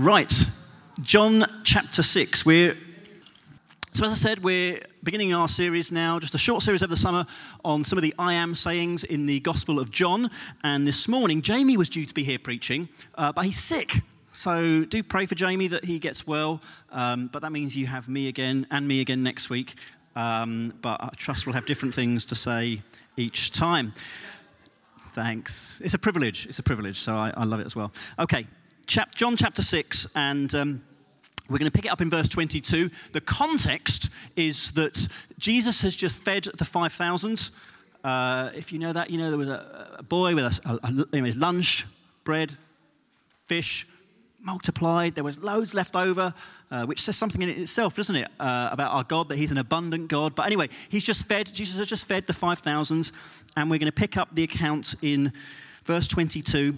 Right, John chapter 6. We're, so, as I said, we're beginning our series now, just a short series over the summer on some of the I am sayings in the Gospel of John. And this morning, Jamie was due to be here preaching, uh, but he's sick. So, do pray for Jamie that he gets well. Um, but that means you have me again and me again next week. Um, but I trust we'll have different things to say each time. Thanks. It's a privilege. It's a privilege, so I, I love it as well. Okay, chap- John chapter 6, and um, we're going to pick it up in verse 22. The context is that Jesus has just fed the 5,000. Uh, if you know that, you know there was a, a boy with a, a, his lunch, bread, fish, multiplied. There was loads left over, uh, which says something in it itself, doesn't it, uh, about our God, that He's an abundant God. But anyway, He's just fed, Jesus has just fed the 5,000, and we're going to pick up the account in verse 22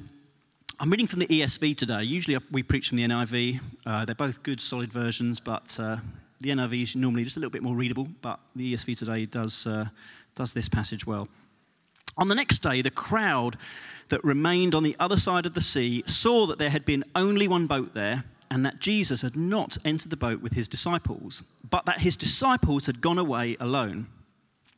I'm reading from the ESV today. Usually we preach from the NIV. Uh, they're both good, solid versions, but uh, the NIV is normally just a little bit more readable, but the ESV today does, uh, does this passage well. On the next day, the crowd that remained on the other side of the sea saw that there had been only one boat there, and that Jesus had not entered the boat with his disciples, but that his disciples had gone away alone.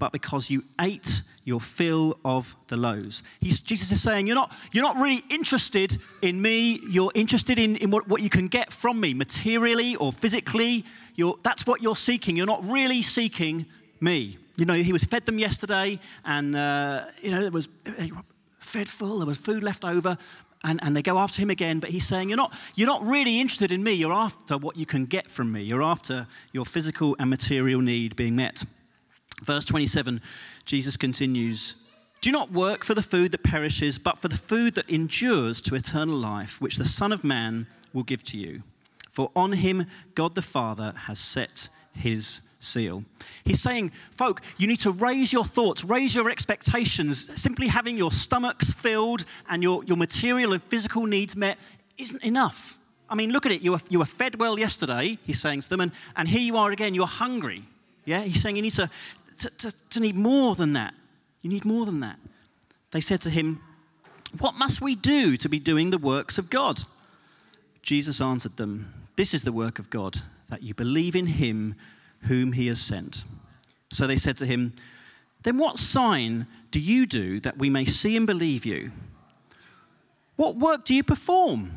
but because you ate your fill of the loaves. He's, Jesus is saying, you're not, you're not really interested in me, you're interested in, in what, what you can get from me, materially or physically. You're, that's what you're seeking. You're not really seeking me. You know, he was fed them yesterday, and, uh, you know, there was fed full, there was food left over, and, and they go after him again. But he's saying, you're not, you're not really interested in me. You're after what you can get from me. You're after your physical and material need being met. Verse 27, Jesus continues Do not work for the food that perishes, but for the food that endures to eternal life, which the Son of Man will give to you. For on him God the Father has set his seal. He's saying, folk, you need to raise your thoughts, raise your expectations. Simply having your stomachs filled and your, your material and physical needs met isn't enough. I mean, look at it. You were, you were fed well yesterday, he's saying to them, and, and here you are again, you're hungry. Yeah, he's saying you need to to, to, to need more than that. You need more than that. They said to him, What must we do to be doing the works of God? Jesus answered them, This is the work of God, that you believe in him whom he has sent. So they said to him, Then what sign do you do that we may see and believe you? What work do you perform?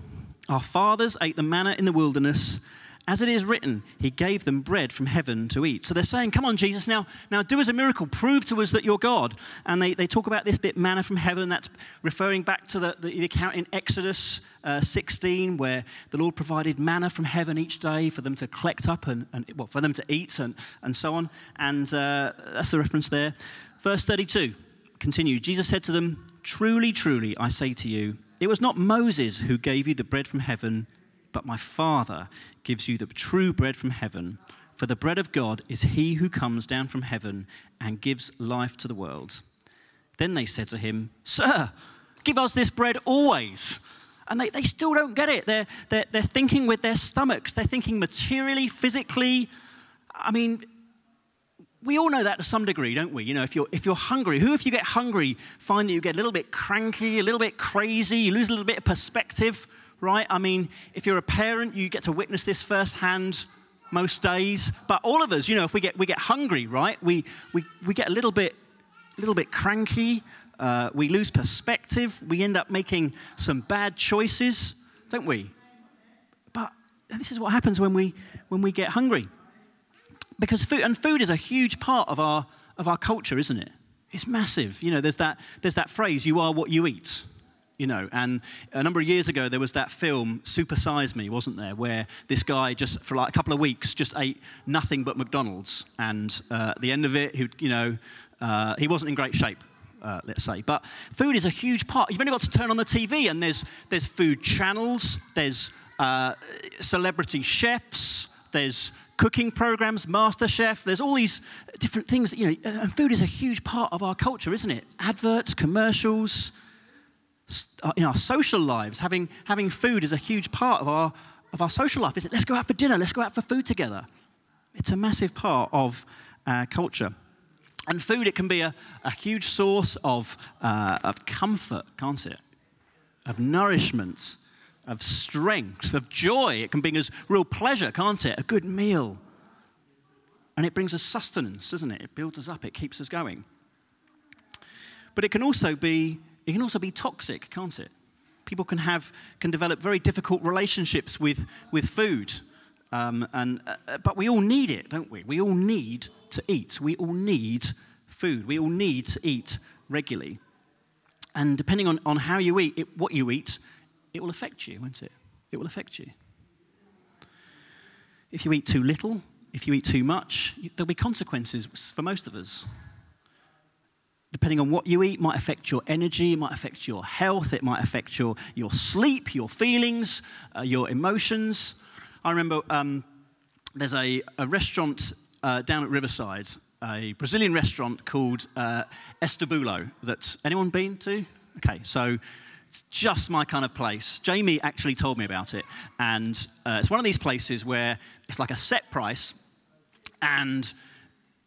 Our fathers ate the manna in the wilderness as it is written, he gave them bread from heaven to eat. So they're saying, Come on, Jesus, now, now do us a miracle. Prove to us that you're God. And they, they talk about this bit, manna from heaven. That's referring back to the, the, the account in Exodus uh, 16, where the Lord provided manna from heaven each day for them to collect up and, and well, for them to eat and, and so on. And uh, that's the reference there. Verse 32 continue. Jesus said to them, Truly, truly, I say to you, it was not Moses who gave you the bread from heaven but my Father gives you the true bread from heaven. For the bread of God is he who comes down from heaven and gives life to the world. Then they said to him, Sir, give us this bread always. And they, they still don't get it. They're, they're, they're thinking with their stomachs, they're thinking materially, physically. I mean, we all know that to some degree, don't we? You know, if you're, if you're hungry, who, if you get hungry, find that you get a little bit cranky, a little bit crazy, you lose a little bit of perspective? Right? I mean, if you're a parent, you get to witness this firsthand most days. But all of us, you know, if we get, we get hungry, right? We, we, we get a little bit, a little bit cranky. Uh, we lose perspective. We end up making some bad choices, don't we? But this is what happens when we, when we get hungry. Because food, and food is a huge part of our, of our culture, isn't it? It's massive. You know, there's that, there's that phrase, you are what you eat you know. And a number of years ago, there was that film, Super Size Me, wasn't there, where this guy just for like a couple of weeks just ate nothing but McDonald's, and uh, at the end of it, he, you know, uh, he wasn't in great shape. Uh, let's say, but food is a huge part. You've only got to turn on the TV, and there's there's food channels, there's uh, celebrity chefs, there's cooking programs, Master Chef. There's all these different things that, you know, and food is a huge part of our culture, isn't it? Adverts, commercials, in our social lives, having, having food is a huge part of our, of our social life, isn't it? Let's go out for dinner, let's go out for food together. It's a massive part of uh, culture. And food, it can be a, a huge source of, uh, of comfort, can't it? Of nourishment, of strength, of joy. It can bring us real pleasure, can't it? A good meal. And it brings us sustenance, doesn't it? It builds us up, it keeps us going. But it can also be, it can also be toxic, can't it? People can have, can develop very difficult relationships with, with food. Um, and, uh, but we all need it, don't we? We all need to eat. We all need food. We all need to eat regularly. And depending on, on how you eat, it, what you eat, it will affect you, won't it? It will affect you. If you eat too little, if you eat too much, there'll be consequences for most of us. Depending on what you eat, might affect your energy, might affect your health, it might affect your, your sleep, your feelings, uh, your emotions. I remember um, there's a, a restaurant uh, down at Riverside, a Brazilian restaurant called uh, Estabulo. That's anyone been to? Okay, so it's just my kind of place. Jamie actually told me about it. And uh, it's one of these places where it's like a set price, and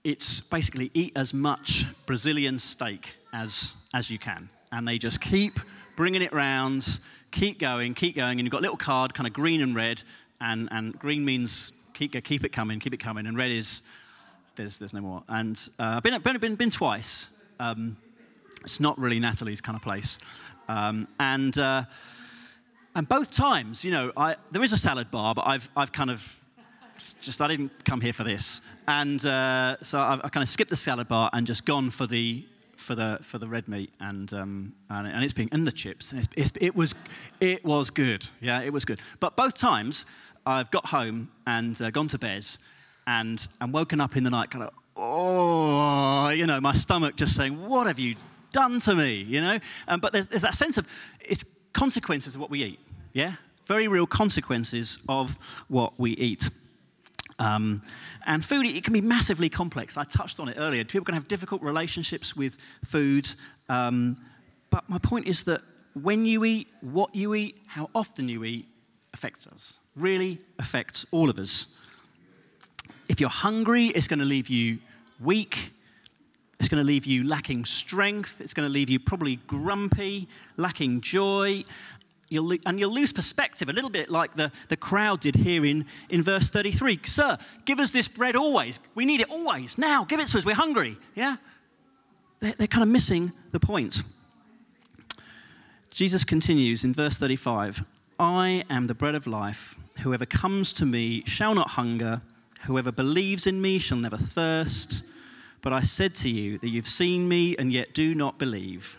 it's basically eat as much Brazilian steak as, as you can. And they just keep bringing it round, keep going, keep going. And you've got a little card, kind of green and red. And, and green means keep, keep it coming, keep it coming. And red is there's, there's no more. And uh, I've been, been, been, been twice. Um, it's not really Natalie's kind of place. Um, and, uh, and both times, you know, I, there is a salad bar, but I've, I've kind of just, I didn't come here for this. And uh, so I've, i kind of skipped the salad bar and just gone for the, for the, for the red meat and, um, and, and, it's been, and the chips. And it's, it's, it, was, it was good. Yeah, it was good. But both times, I've got home and uh, gone to bed and, and woken up in the night kind of, oh, you know, my stomach just saying, what have you done to me, you know? Um, but there's, there's that sense of it's consequences of what we eat, yeah? Very real consequences of what we eat. Um, and food, it can be massively complex. I touched on it earlier. People can have difficult relationships with food. Um, but my point is that when you eat, what you eat, how often you eat, affects us. Really affects all of us. If you're hungry, it's going to leave you weak. It's going to leave you lacking strength. It's going to leave you probably grumpy, lacking joy. You'll, and you'll lose perspective a little bit like the, the crowd did here in, in verse 33. Sir, give us this bread always. We need it always. Now, give it to us. We're hungry. Yeah? They're, they're kind of missing the point. Jesus continues in verse 35 I am the bread of life. Whoever comes to me shall not hunger. Whoever believes in me shall never thirst. But I said to you that you've seen me and yet do not believe.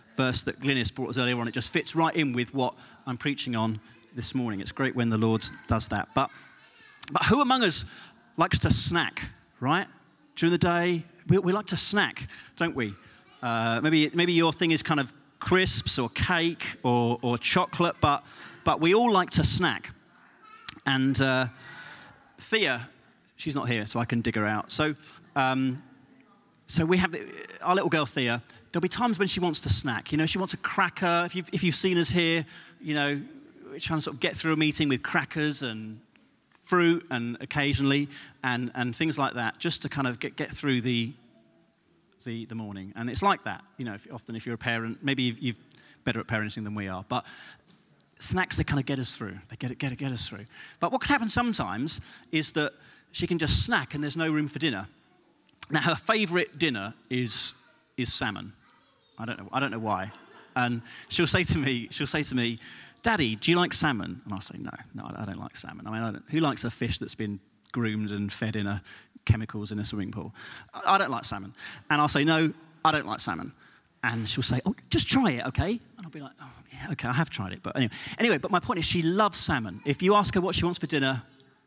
verse that Glynis brought us earlier on. It just fits right in with what I'm preaching on this morning. It's great when the Lord does that. But, but who among us likes to snack, right? During the day, we, we like to snack, don't we? Uh, maybe, maybe your thing is kind of crisps or cake or, or chocolate, but, but we all like to snack. And uh, Thea she's not here, so I can dig her out. So, um, so we have the, our little girl Thea. There'll be times when she wants to snack. You know, she wants a cracker. If you've, if you've seen us here, you know, we're trying to sort of get through a meeting with crackers and fruit and occasionally and, and things like that, just to kind of get, get through the, the, the morning. And it's like that, you know, if, often if you're a parent, maybe you've, you've better at parenting than we are, but snacks, they kind of get us through. They get, get, get us through. But what can happen sometimes is that she can just snack and there's no room for dinner. Now, her favorite dinner is, is salmon. I don't, know, I don't know why. And she'll say to me, she'll say to me, Daddy, do you like salmon? And I'll say, No, no, I don't like salmon. I mean, I who likes a fish that's been groomed and fed in a chemicals in a swimming pool? I don't like salmon. And I'll say, No, I don't like salmon. And she'll say, Oh, just try it, okay? And I'll be like, Oh, yeah, okay, I have tried it. But anyway, anyway, but my point is, she loves salmon. If you ask her what she wants for dinner,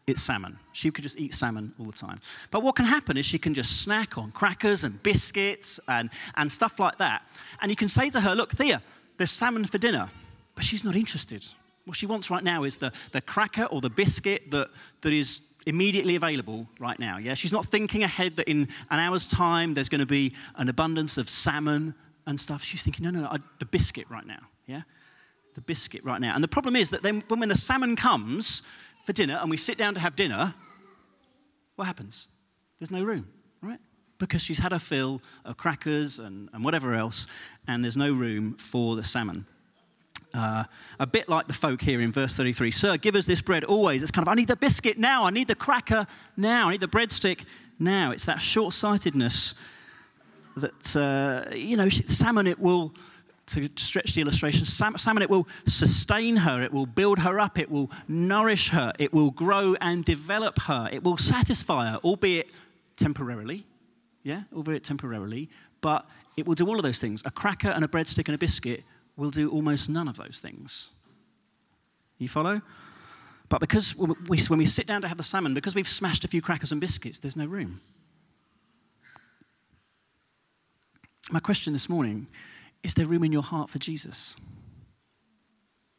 it's salmon. She could just eat salmon all the time. But what can happen is she can just snack on crackers and biscuits and, and stuff like that. And you can say to her, Look, Thea, there's salmon for dinner. But she's not interested. What she wants right now is the, the cracker or the biscuit that, that is immediately available right now. Yeah, she's not thinking ahead that in an hour's time there's going to be an abundance of salmon and stuff. She's thinking, no, no, no, I, the biscuit right now. Yeah, the biscuit right now. And the problem is that then when, when the salmon comes for dinner and we sit down to have dinner, what happens? There's no room, right? Because she's had her fill of crackers and, and whatever else, and there's no room for the salmon. Uh, a bit like the folk here in verse 33 Sir, give us this bread always. It's kind of, I need the biscuit now. I need the cracker now. I need the breadstick now. It's that short sightedness that, uh, you know, salmon, it will, to stretch the illustration, salmon, it will sustain her. It will build her up. It will nourish her. It will grow and develop her. It will satisfy her, albeit temporarily. Yeah, albeit temporarily. But it will do all of those things. A cracker and a breadstick and a biscuit will do almost none of those things. You follow? But because we, when we sit down to have the salmon, because we've smashed a few crackers and biscuits, there's no room. My question this morning is there room in your heart for Jesus?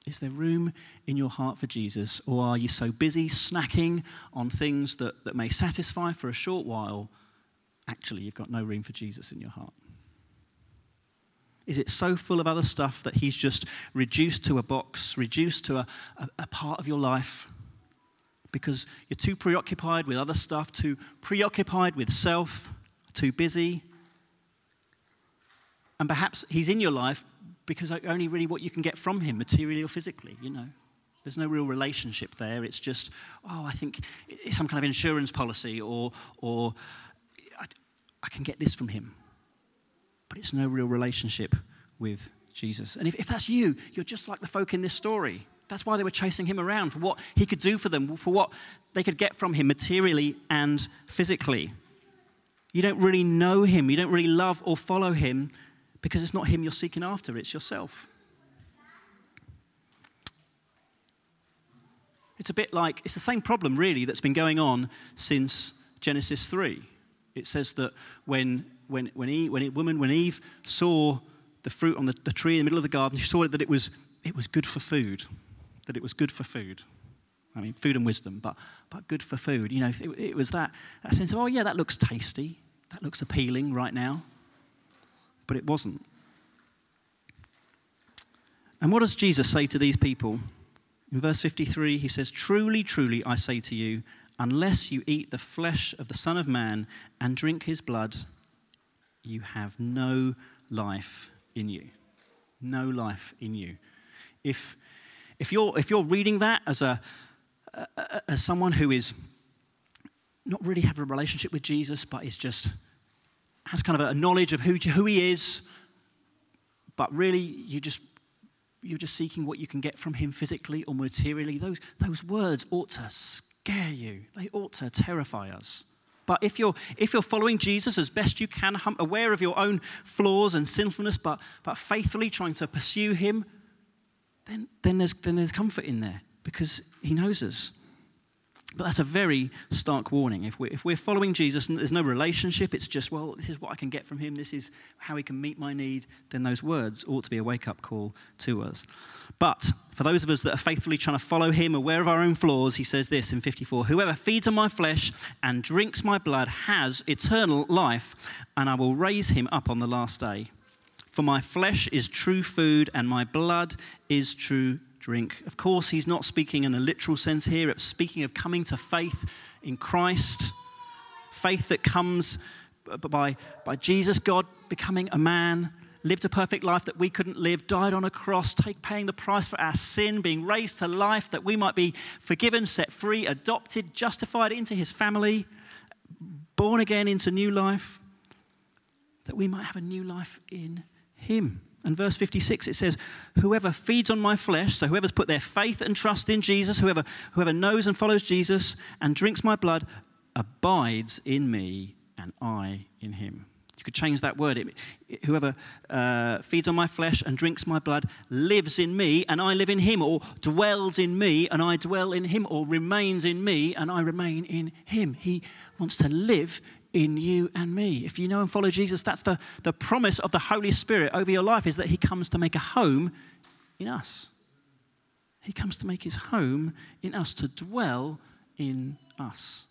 Is there room in your heart for Jesus? Or are you so busy snacking on things that, that may satisfy for a short while? Actually, you've got no room for Jesus in your heart. Is it so full of other stuff that he's just reduced to a box, reduced to a, a, a, part of your life? Because you're too preoccupied with other stuff, too preoccupied with self, too busy. And perhaps he's in your life because only really what you can get from him, materially or physically, you know. There's no real relationship there. It's just, oh, I think it's some kind of insurance policy, or, or I, I can get this from him but it's no real relationship with Jesus. And if, if that's you, you're just like the folk in this story. That's why they were chasing him around, for what he could do for them, for what they could get from him materially and physically. You don't really know him, you don't really love or follow him because it's not him you're seeking after, it's yourself. It's a bit like, it's the same problem really that's been going on since Genesis 3. It says that when when, when, Eve, when woman, when Eve saw the fruit on the, the tree in the middle of the garden, she saw that it was, it was good for food. That it was good for food. I mean, food and wisdom, but, but good for food. You know, it, it was that, that sense of, oh, yeah, that looks tasty. That looks appealing right now. But it wasn't. And what does Jesus say to these people? In verse 53, he says, Truly, truly, I say to you, unless you eat the flesh of the Son of Man and drink his blood, you have no life in you. No life in you. If, if, you're, if you're reading that as, a, as someone who is not really having a relationship with Jesus, but is just has kind of a knowledge of who, who he is, but really you just you're just seeking what you can get from him physically or materially, those, those words ought to scare you. They ought to terrify us. But if you're, if you're following Jesus as best you can, aware of your own flaws and sinfulness, but, but faithfully trying to pursue Him, then, then, there's, then there's comfort in there because He knows us. But that's a very stark warning. If we're, if we're following Jesus and there's no relationship, it's just, well, this is what I can get from him, this is how he can meet my need, then those words ought to be a wake up call to us. But for those of us that are faithfully trying to follow him, aware of our own flaws, he says this in 54 Whoever feeds on my flesh and drinks my blood has eternal life, and I will raise him up on the last day. For my flesh is true food, and my blood is true drink. Of course, he's not speaking in a literal sense here, it's speaking of coming to faith in Christ, faith that comes by, by Jesus, God becoming a man, lived a perfect life that we couldn't live, died on a cross, take, paying the price for our sin, being raised to life that we might be forgiven, set free, adopted, justified into his family, born again into new life, that we might have a new life in him. And verse 56, it says, Whoever feeds on my flesh, so whoever's put their faith and trust in Jesus, whoever, whoever knows and follows Jesus and drinks my blood, abides in me and I in him. You could change that word. It, it, whoever uh, feeds on my flesh and drinks my blood lives in me and I live in him, or dwells in me and I dwell in him, or remains in me and I remain in him. He wants to live in you and me. If you know and follow Jesus, that's the, the promise of the Holy Spirit over your life is that he comes to make a home in us. He comes to make his home in us, to dwell in us.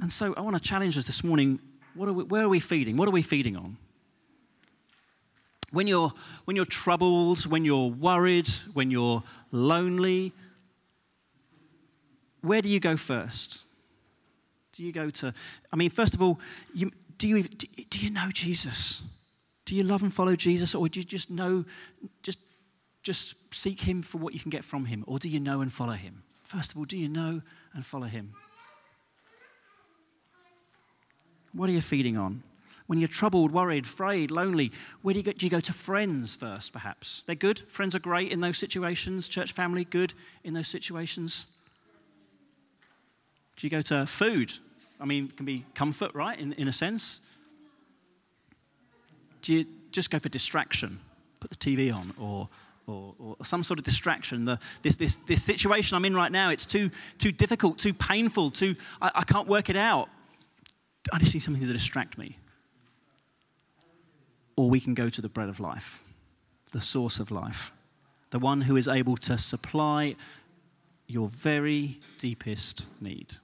And so I want to challenge us this morning. What are we, where are we feeding? What are we feeding on? When you're, when you're troubled, when you're worried, when you're lonely, where do you go first? Do you go to, I mean, first of all, you, do, you, do you know Jesus? Do you love and follow Jesus? Or do you just know, just, just seek him for what you can get from him? Or do you know and follow him? First of all, do you know and follow him? What are you feeding on? When you're troubled, worried, afraid, lonely, where do you go? Do you go to friends first, perhaps? They're good. Friends are great in those situations. Church family, good in those situations. Do you go to food? I mean, it can be comfort, right, in, in a sense. Do you just go for distraction? Put the TV on or, or, or some sort of distraction. The, this, this, this situation I'm in right now, it's too, too difficult, too painful, too, I, I can't work it out. I just need something to distract me. Or we can go to the bread of life, the source of life, the one who is able to supply your very deepest need.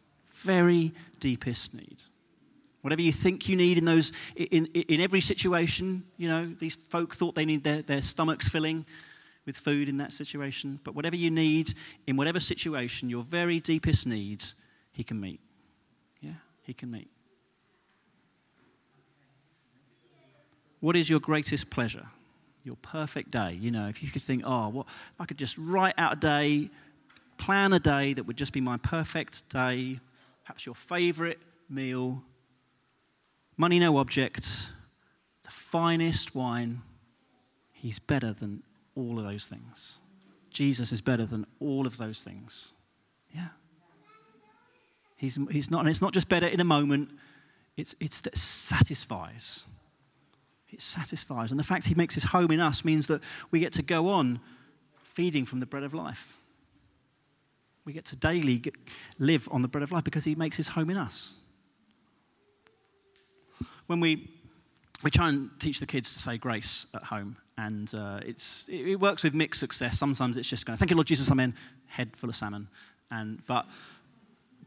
Very deepest need. Whatever you think you need in those, in, in every situation, you know, these folk thought they need their, their stomachs filling with food in that situation. But whatever you need in whatever situation, your very deepest needs, He can meet. Yeah, He can meet. What is your greatest pleasure? Your perfect day. You know, if you could think, oh, what, if I could just write out a day, plan a day that would just be my perfect day, perhaps your favorite meal, money no object, the finest wine, he's better than all of those things. Jesus is better than all of those things. Yeah. He's, he's not, and it's not just better in a moment, it's, it's that satisfies. It satisfies. And the fact he makes his home in us means that we get to go on feeding from the bread of life. We get to daily live on the bread of life because he makes his home in us. When we, we try and teach the kids to say grace at home, and uh, it's, it, it, works with mixed success. Sometimes it's just going, thank you, Lord Jesus, Amen, head full of salmon. And, but,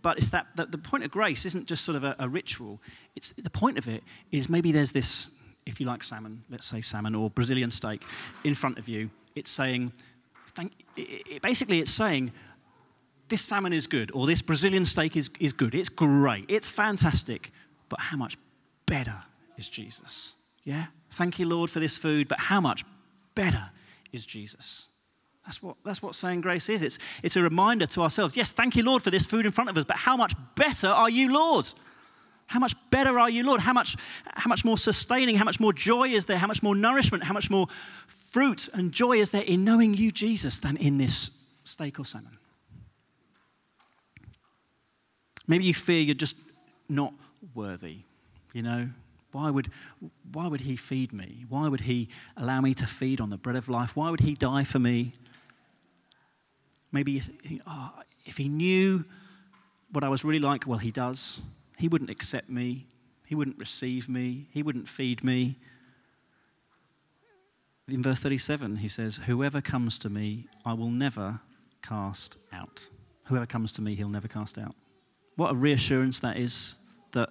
but it's that, that the point of grace isn't just sort of a, a ritual. It's, the point of it is maybe there's this if you like salmon, let's say salmon or Brazilian steak, in front of you, it's saying, thank, it, it, basically, it's saying, this salmon is good, or this Brazilian steak is, is good. It's great. It's fantastic. But how much better is Jesus? Yeah? Thank you, Lord, for this food, but how much better is Jesus? That's what, that's what saying grace is. It's, it's a reminder to ourselves yes, thank you, Lord, for this food in front of us, but how much better are you, Lord? How much better are you, Lord? How much, how much more sustaining, how much more joy is there? How much more nourishment, how much more fruit and joy is there in knowing you, Jesus, than in this steak or salmon? Maybe you fear you're just not worthy, you know? Why would, why would he feed me? Why would he allow me to feed on the bread of life? Why would he die for me? Maybe you think, oh, if he knew what I was really like, well, he does. He wouldn't accept me. He wouldn't receive me. He wouldn't feed me. In verse 37, he says, Whoever comes to me, I will never cast out. Whoever comes to me, he'll never cast out. What a reassurance that is that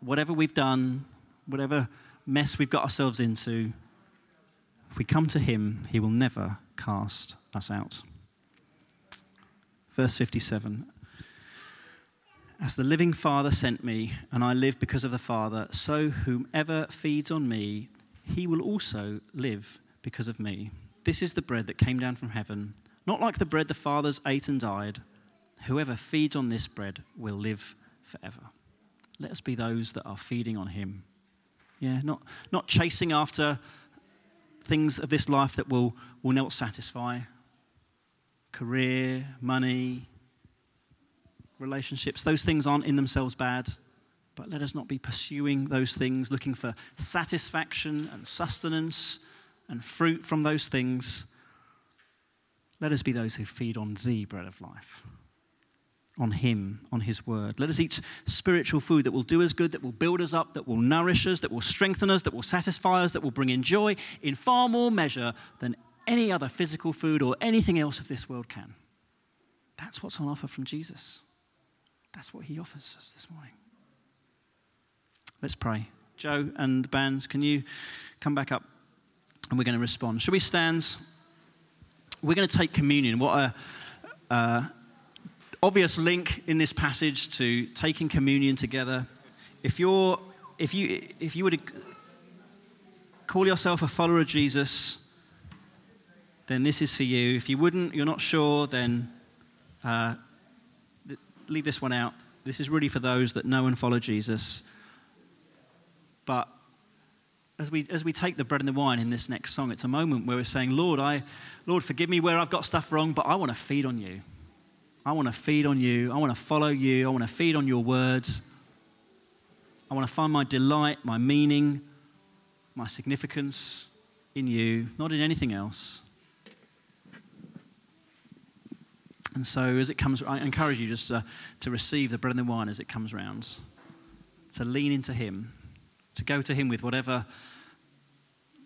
whatever we've done, whatever mess we've got ourselves into, if we come to him, he will never cast us out. Verse 57 as the living Father sent me, and I live because of the Father, so whomever feeds on me, he will also live because of me. This is the bread that came down from heaven, not like the bread the fathers ate and died. Whoever feeds on this bread will live forever. Let us be those that are feeding on him. Yeah, not, not chasing after things of this life that will, will not satisfy career, money, relationships. Those things aren't in themselves bad, but let us not be pursuing those things, looking for satisfaction and sustenance and fruit from those things. Let us be those who feed on the bread of life, on Him, on His word. Let us eat spiritual food that will do us good, that will build us up, that will nourish us, that will strengthen us, that will satisfy us, that will bring in joy in far more measure than any other physical food or anything else of this world can. That's what's on offer from Jesus. That's what He offers us this morning. Let's pray. Joe and bands, can you come back up and we're going to respond? Shall we stand? We're going to take communion. What a uh, obvious link in this passage to taking communion together. If you're, if you, if you would call yourself a follower of Jesus, then this is for you. If you wouldn't, you're not sure, then uh, leave this one out. This is really for those that know and follow Jesus. But as we, as we take the bread and the wine in this next song, it's a moment where we're saying, Lord, I, Lord, forgive me where I've got stuff wrong, but I want to feed on you. I want to feed on you. I want to follow you. I want to feed on your words. I want to find my delight, my meaning, my significance in you, not in anything else. And so, as it comes, I encourage you just to, to receive the bread and the wine as it comes round, to lean into Him to go to Him with whatever,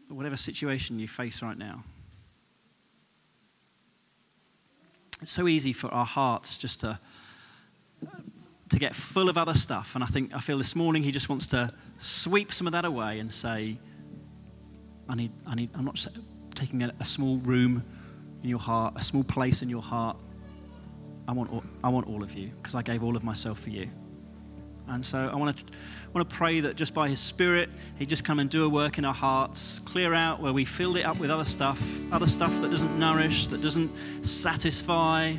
whatever situation you face right now. It's so easy for our hearts just to, to get full of other stuff. And I think, I feel this morning He just wants to sweep some of that away and say, I need, I need, I'm not taking a, a small room in your heart, a small place in your heart. I want, all, I want all of you because I gave all of myself for you. And so I want to, want to pray that just by His Spirit, He just come and do a work in our hearts, clear out where we filled it up with other stuff, other stuff that doesn't nourish, that doesn't satisfy,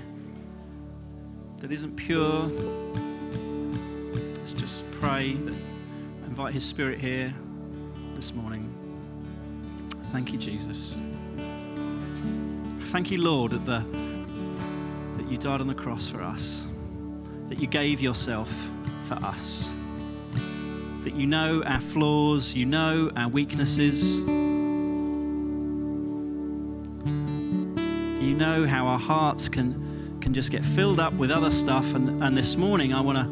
that isn't pure. Let's just pray that invite His Spirit here this morning. Thank you, Jesus. Thank you, Lord, that, the, that you died on the cross for us, that you gave yourself for us. That you know our flaws, you know our weaknesses. You know how our hearts can, can just get filled up with other stuff. And, and this morning, I want to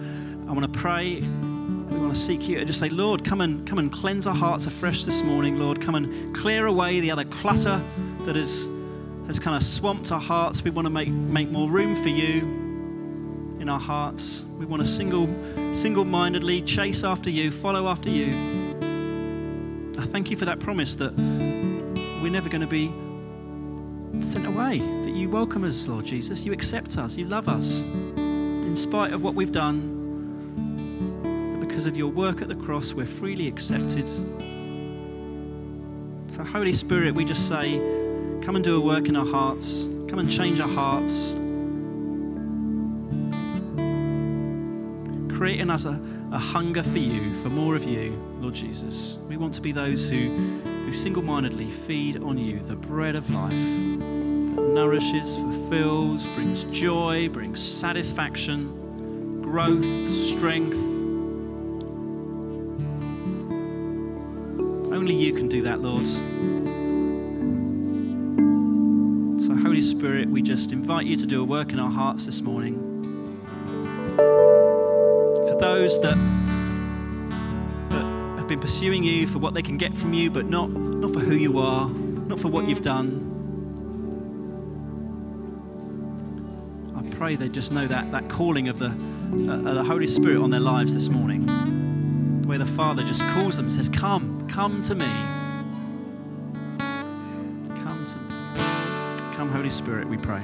I wanna pray. We want to seek you and just say, Lord, come and, come and cleanse our hearts afresh this morning, Lord. Come and clear away the other clutter that has, has kind of swamped our hearts. We want to make, make more room for you in our hearts. We want to single, single-mindedly chase after you, follow after you. I thank you for that promise that we're never going to be sent away, that you welcome us, Lord Jesus. You accept us, you love us, in spite of what we've done. That because of your work at the cross, we're freely accepted. So, Holy Spirit, we just say, come and do a work in our hearts, come and change our hearts. Create in us a, a hunger for you, for more of you, Lord Jesus. We want to be those who, who single mindedly feed on you, the bread of life that nourishes, fulfills, brings joy, brings satisfaction, growth, strength. Only you can do that, Lord. So, Holy Spirit, we just invite you to do a work in our hearts this morning those that, that have been pursuing you for what they can get from you, but not, not for who you are, not for what you've done. I pray they just know that, that calling of the, uh, the Holy Spirit on their lives this morning. The way the Father just calls them, says, Come, come to me. Come to me. Come, Holy Spirit, we pray.